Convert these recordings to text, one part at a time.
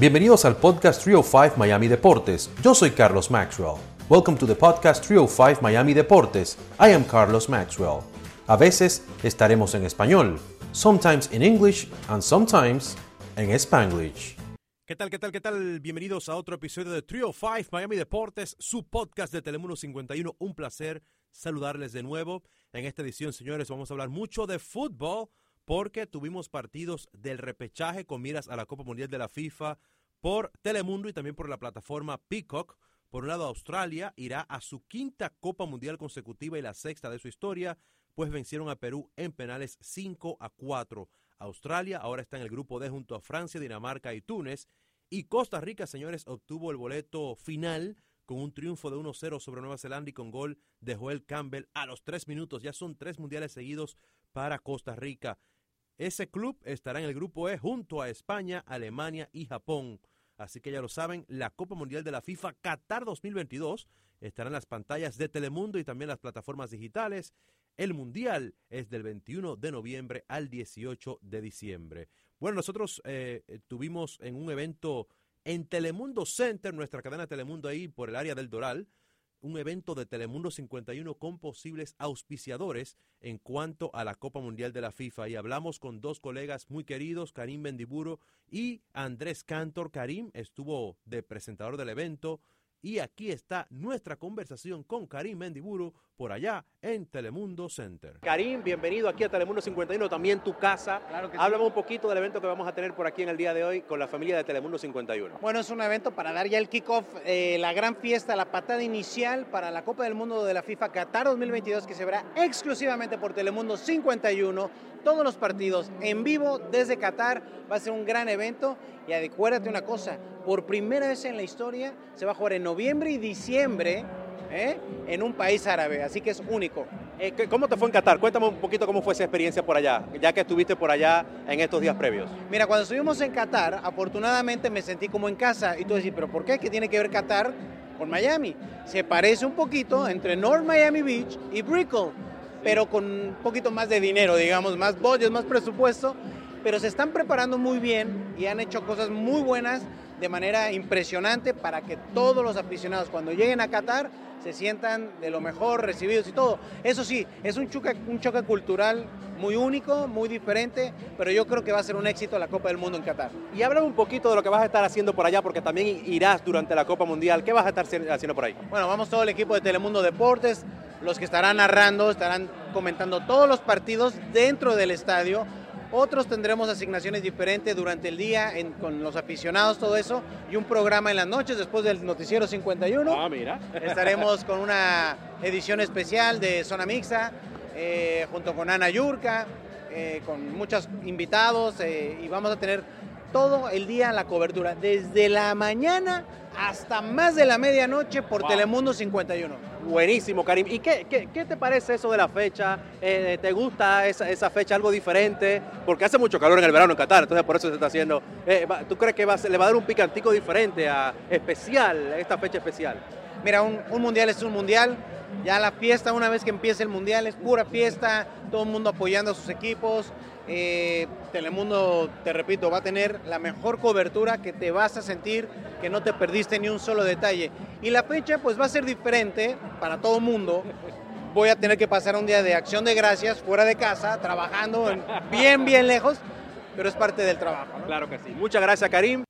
Bienvenidos al podcast 305 Miami Deportes. Yo soy Carlos Maxwell. Welcome to the podcast 305 Miami Deportes. I am Carlos Maxwell. A veces estaremos en español, sometimes in English and sometimes en Spanglish. ¿Qué tal, qué tal, qué tal? Bienvenidos a otro episodio de 305 Miami Deportes, su podcast de Telemundo 51. Un placer saludarles de nuevo. En esta edición, señores, vamos a hablar mucho de fútbol porque tuvimos partidos del repechaje con miras a la Copa Mundial de la FIFA por Telemundo y también por la plataforma Peacock. Por un lado, Australia irá a su quinta Copa Mundial consecutiva y la sexta de su historia, pues vencieron a Perú en penales 5 a 4. Australia ahora está en el grupo D junto a Francia, Dinamarca y Túnez. Y Costa Rica, señores, obtuvo el boleto final con un triunfo de 1-0 sobre Nueva Zelanda y con gol de Joel Campbell a los tres minutos. Ya son tres mundiales seguidos para Costa Rica. Ese club estará en el grupo E junto a España, Alemania y Japón. Así que ya lo saben, la Copa Mundial de la FIFA Qatar 2022 estará en las pantallas de Telemundo y también las plataformas digitales. El Mundial es del 21 de noviembre al 18 de diciembre. Bueno, nosotros eh, tuvimos en un evento en Telemundo Center, nuestra cadena Telemundo ahí por el área del Doral, un evento de Telemundo 51 con posibles auspiciadores en cuanto a la Copa Mundial de la FIFA. Y hablamos con dos colegas muy queridos, Karim Bendiburo y Andrés Cantor. Karim estuvo de presentador del evento. Y aquí está nuestra conversación con Karim Mendiburu por allá en Telemundo Center. Karim, bienvenido aquí a Telemundo 51, también tu casa. Claro que sí. Háblame un poquito del evento que vamos a tener por aquí en el día de hoy con la familia de Telemundo 51. Bueno, es un evento para dar ya el kickoff, eh, la gran fiesta, la patada inicial para la Copa del Mundo de la FIFA Qatar 2022 que se verá exclusivamente por Telemundo 51. Todos los partidos en vivo desde Qatar. Va a ser un gran evento. Y acuérdate una cosa, por primera vez en la historia se va a jugar en noviembre y diciembre ¿eh? en un país árabe. Así que es único. Eh, ¿qué- ¿Cómo te fue en Qatar? Cuéntame un poquito cómo fue esa experiencia por allá, ya que estuviste por allá en estos días previos. Mira, cuando estuvimos en Qatar, afortunadamente me sentí como en casa. Y tú decís, ¿pero por qué? ¿Qué tiene que ver Qatar con Miami? Se parece un poquito entre North Miami Beach y Brickell, pero con un poquito más de dinero, digamos, más budget, más presupuesto. Pero se están preparando muy bien y han hecho cosas muy buenas de manera impresionante para que todos los aficionados cuando lleguen a Qatar se sientan de lo mejor recibidos y todo. Eso sí, es un choque, un choque cultural muy único, muy diferente, pero yo creo que va a ser un éxito la Copa del Mundo en Qatar. Y háblame un poquito de lo que vas a estar haciendo por allá, porque también irás durante la Copa Mundial. ¿Qué vas a estar haciendo por ahí? Bueno, vamos todo el equipo de Telemundo Deportes, los que estarán narrando, estarán comentando todos los partidos dentro del estadio. Otros tendremos asignaciones diferentes durante el día en- con los aficionados, todo eso, y un programa en las noches después del Noticiero 51. Ah, mira. Estaremos con una edición especial de Zona Mixa, eh, junto con Ana Yurka, eh, con muchos invitados, eh, y vamos a tener todo el día la cobertura, desde la mañana hasta más de la medianoche por Wow. Telemundo 51. Buenísimo, Karim. ¿Y qué, qué, qué te parece eso de la fecha? Eh, ¿Te gusta esa, esa fecha algo diferente? Porque hace mucho calor en el verano en Qatar, entonces por eso se está haciendo. Eh, ¿Tú crees que va a le va a dar un picantico diferente, a, especial, esta fecha especial? Mira, un, un mundial es un mundial. Ya la fiesta, una vez que empiece el mundial, es pura fiesta. Todo el mundo apoyando a sus equipos. Eh, Telemundo, te repito, va a tener la mejor cobertura que te vas a sentir que no te perdiste ni un solo detalle. Y la fecha, pues va a ser diferente para todo el mundo. Voy a tener que pasar un día de acción de gracias fuera de casa, trabajando en- bien, bien lejos, pero es parte del trabajo. ¿no? Claro que sí. Muchas gracias, Karim.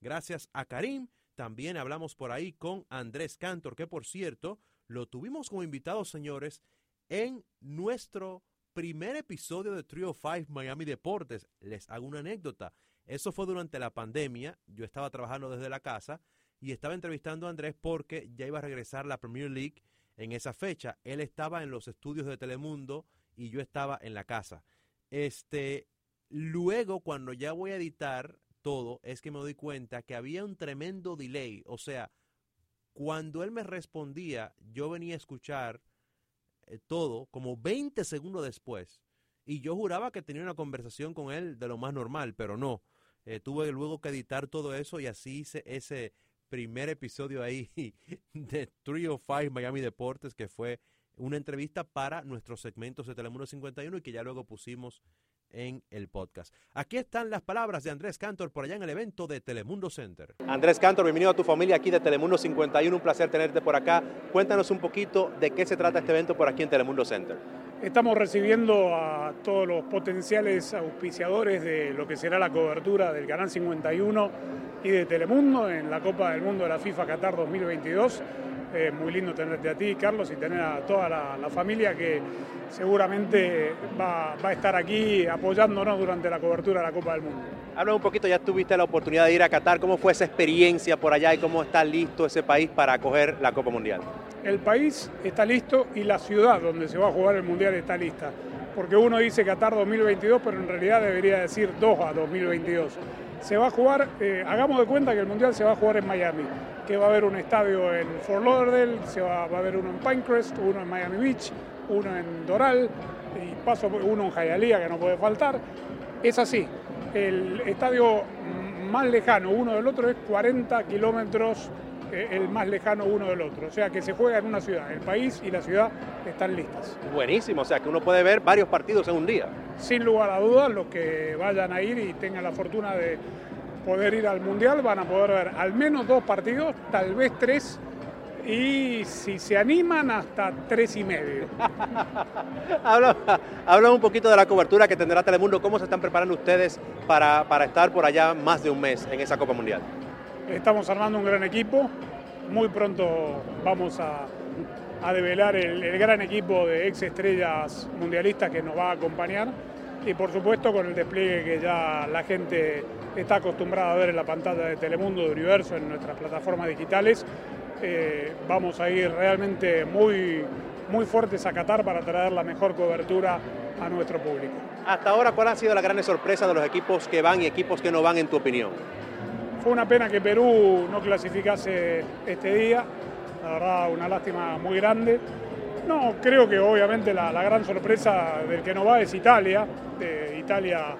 Gracias a Karim. También hablamos por ahí con Andrés Cantor, que por cierto, lo tuvimos como invitado, señores, en nuestro primer episodio de Trio 5 Miami Deportes. Les hago una anécdota. Eso fue durante la pandemia. Yo estaba trabajando desde la casa y estaba entrevistando a Andrés porque ya iba a regresar la Premier League en esa fecha. Él estaba en los estudios de Telemundo y yo estaba en la casa. Este, luego, cuando ya voy a editar todo, es que me doy cuenta que había un tremendo delay. O sea, cuando él me respondía, yo venía a escuchar eh, todo como 20 segundos después. Y yo juraba que tenía una conversación con él de lo más normal, pero no. Eh, tuve luego que editar todo eso y así hice ese primer episodio ahí de 305 Miami Deportes, que fue una entrevista para nuestros segmentos de Telemundo 51 y que ya luego pusimos en el podcast. Aquí están las palabras de Andrés Cantor por allá en el evento de Telemundo Center. Andrés Cantor, bienvenido a tu familia aquí de Telemundo 51, un placer tenerte por acá. Cuéntanos un poquito de qué se trata este evento por aquí en Telemundo Center. Estamos recibiendo a todos los potenciales auspiciadores de lo que será la cobertura del Canal 51 y de Telemundo en la Copa del Mundo de la FIFA Qatar 2022 eh, muy lindo tenerte a ti, Carlos, y tener a toda la, familia que seguramente va, a estar aquí apoyándonos durante la cobertura de la Copa del Mundo. Habla un poquito, ya tuviste la oportunidad de ir a Qatar, ¿cómo fue esa experiencia por allá y cómo está listo ese país para acoger la Copa Mundial? El país está listo y la ciudad donde se va a jugar el Mundial está lista, porque uno dice Qatar 2022, pero en realidad debería decir Doha 2022 se va a jugar, eh, hagamos de cuenta que el Mundial se va a jugar en Miami, que va a haber un estadio en Fort Lauderdale, se va, a haber uno en Pinecrest, uno en Miami Beach, uno en Doral y paso uno en Hialeah que no puede faltar. Es así, el estadio más lejano uno del otro es 40 kilómetros el más lejano uno del otro. O sea que se juega en una ciudad. El país y la ciudad están listas. Buenísimo, o sea que uno puede ver varios partidos en un día. Sin lugar a dudas, los que vayan a ir y tengan la fortuna de poder ir al Mundial van a poder ver al menos dos partidos, tal vez tres, y si se animan hasta tres y medio. habla, habla, un poquito de la cobertura que tendrá Telemundo, cómo se están preparando ustedes para, para estar por allá más de un mes en esa Copa Mundial. Estamos armando un gran equipo. Muy pronto vamos a, develar el, gran equipo de ex estrellas mundialistas que nos va a acompañar. Y por supuesto con el despliegue que ya la gente está acostumbrada a ver en la pantalla de Telemundo, de Universo, en nuestras plataformas digitales. Eh, vamos a ir realmente muy, muy fuertes a Qatar para traer la mejor cobertura a nuestro público. Hasta ahora, ¿cuál ha sido la gran sorpresa de los equipos que van y equipos que no van en tu opinión? Fue una pena que Perú no clasificase este día, la verdad una lástima muy grande. No, creo que obviamente la, gran sorpresa del que no va es Italia. Italia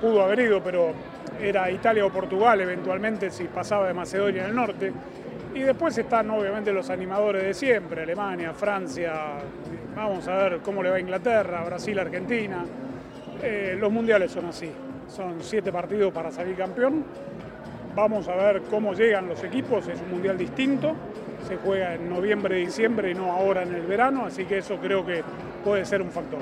pudo haber ido, pero era Italia o Portugal eventualmente si pasaba de Macedonia del Norte. Y después están obviamente los animadores de siempre, Alemania, Francia, vamos a ver cómo le va a Inglaterra, Brasil, Argentina. Eh, los mundiales son así, son siete partidos para salir campeón Vamos a ver cómo llegan los equipos, es un mundial distinto, se juega en noviembre, diciembre y no ahora en el verano, así que eso creo que puede ser un factor.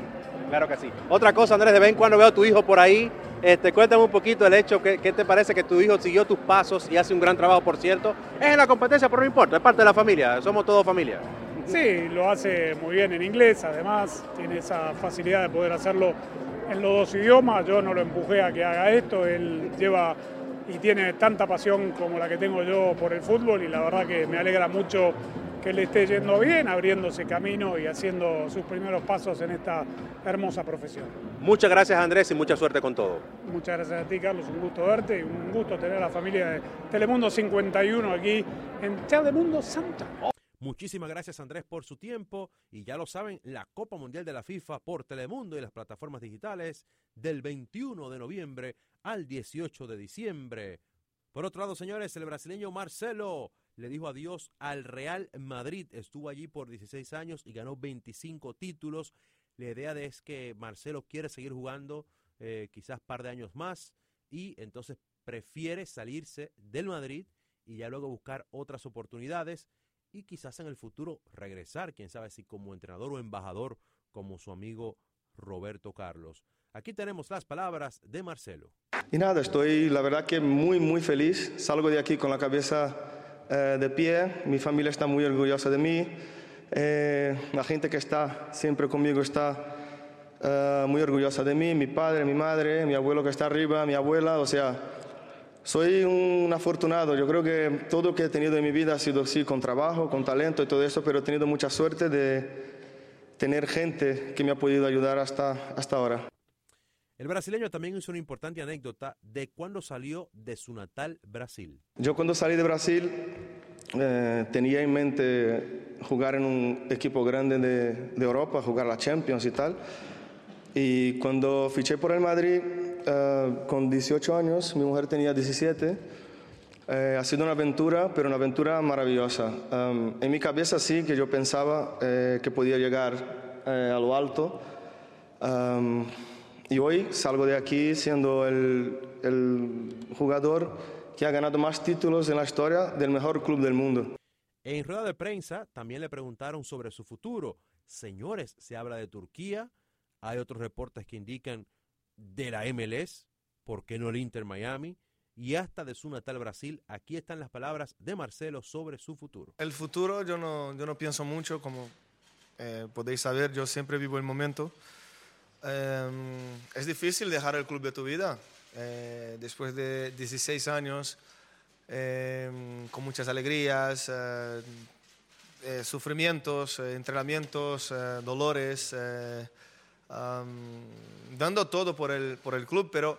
Claro que sí. Otra cosa, Andrés, de vez en cuando veo a tu hijo por ahí, este, cuéntame un poquito el hecho, ¿qué, te parece que tu hijo siguió tus pasos y hace un gran trabajo, por cierto? Es en la competencia, pero no importa, es parte de la familia, somos todos familia. Sí, lo hace muy bien en inglés, además tiene esa facilidad de poder hacerlo en los dos idiomas, yo no lo empujé a que haga esto, él lleva y tiene tanta pasión como la que tengo yo por el fútbol y la verdad que me alegra mucho que le esté yendo bien, abriéndose camino y haciendo sus primeros pasos en esta hermosa profesión. Muchas gracias Andrés y mucha suerte con todo. Muchas gracias a ti Carlos, un gusto verte y un gusto tener a la familia de Telemundo 51 aquí en Telemundo Santa. Muchísimas gracias Andrés por su tiempo y ya lo saben, la Copa Mundial de la FIFA por Telemundo y las plataformas digitales del 21 de noviembre al 18 de diciembre. Por otro lado, señores, el brasileño Marcelo le dijo adiós al Real Madrid. Estuvo allí por 16 años y ganó 25 títulos. La idea es que Marcelo quiere seguir jugando eh, quizás par de años más y entonces prefiere salirse del Madrid y ya luego buscar otras oportunidades y quizás en el futuro regresar, quién sabe si como entrenador o embajador como su amigo Roberto Carlos. Aquí tenemos las palabras de Marcelo. Y nada, estoy la verdad que muy, muy feliz. Salgo de aquí con la cabeza eh, de pie. Mi familia está muy orgullosa de mí. Eh, la gente que está siempre conmigo está eh, muy orgullosa de mí. Mi padre, mi madre, mi abuelo que está arriba, mi abuela. O sea, soy un afortunado. Yo creo que todo lo que he tenido en mi vida ha sido así, con trabajo, con talento y todo eso, pero he tenido mucha suerte de tener gente que me ha podido ayudar hasta, hasta ahora. El brasileño también hizo una importante anécdota de cuando salió de su natal Brasil. Yo cuando salí de Brasil eh, tenía en mente jugar en un equipo grande de, Europa, jugar la Champions y tal. Y cuando fiché por el Madrid, eh, con 18 años, mi mujer tenía 17, eh, ha sido una aventura, pero una aventura maravillosa. Um, en mi cabeza sí que yo pensaba que podía llegar a lo alto. Um, y hoy salgo de aquí siendo el, el jugador que ha ganado más títulos en la historia del mejor club del mundo. En rueda de prensa también le preguntaron sobre su futuro. Señores, se habla de Turquía, hay otros reportes que indican de la MLS, ¿por qué no el Inter Miami? Y hasta de su natal Brasil. Aquí están las palabras de Marcelo sobre su futuro. El futuro yo no, yo no pienso mucho, como eh, podéis saber, yo siempre vivo el momento. Eh, es difícil dejar el club de tu vida. Eh, después de 16 años, eh, con muchas alegrías, eh, eh, sufrimientos, eh, entrenamientos, dolores, am, dando todo por el, por el club, pero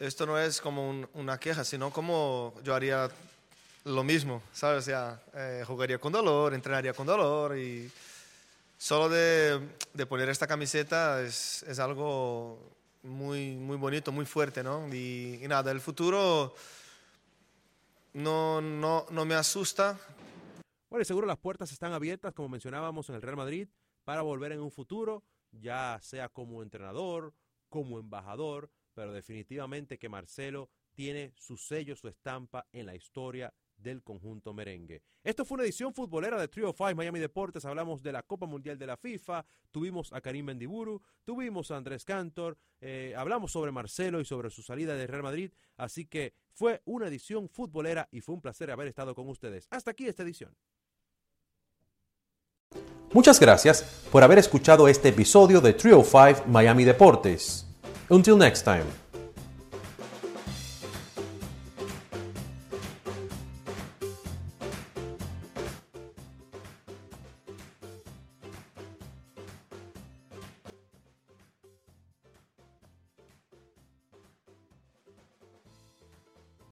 esto no es como un- una queja, sino como yo haría lo mismo, ¿sabes? O sea, jugaría con dolor, entrenaría con dolor y solo de, de poner esta camiseta es, es algo muy, muy bonito, muy fuerte, ¿no? Y, nada, el futuro no, no, no me asusta, Bueno, y seguro las puertas están abiertas, como mencionábamos en el Real Madrid, para volver en un futuro, ya sea como entrenador, como embajador, pero definitivamente que Marcelo tiene su sello, su estampa en la historia del conjunto merengue. Esto fue una edición futbolera de Trio 5 Miami Deportes. Hablamos de la Copa Mundial de la FIFA, tuvimos a Karim Mendiburu, tuvimos a Andrés Cantor, eh, hablamos sobre Marcelo y sobre su salida del Real Madrid. Así que fue una edición futbolera y fue un placer haber estado con ustedes. Hasta aquí esta edición. Muchas gracias por haber escuchado este episodio de Trio 5 Miami Deportes. Until next time.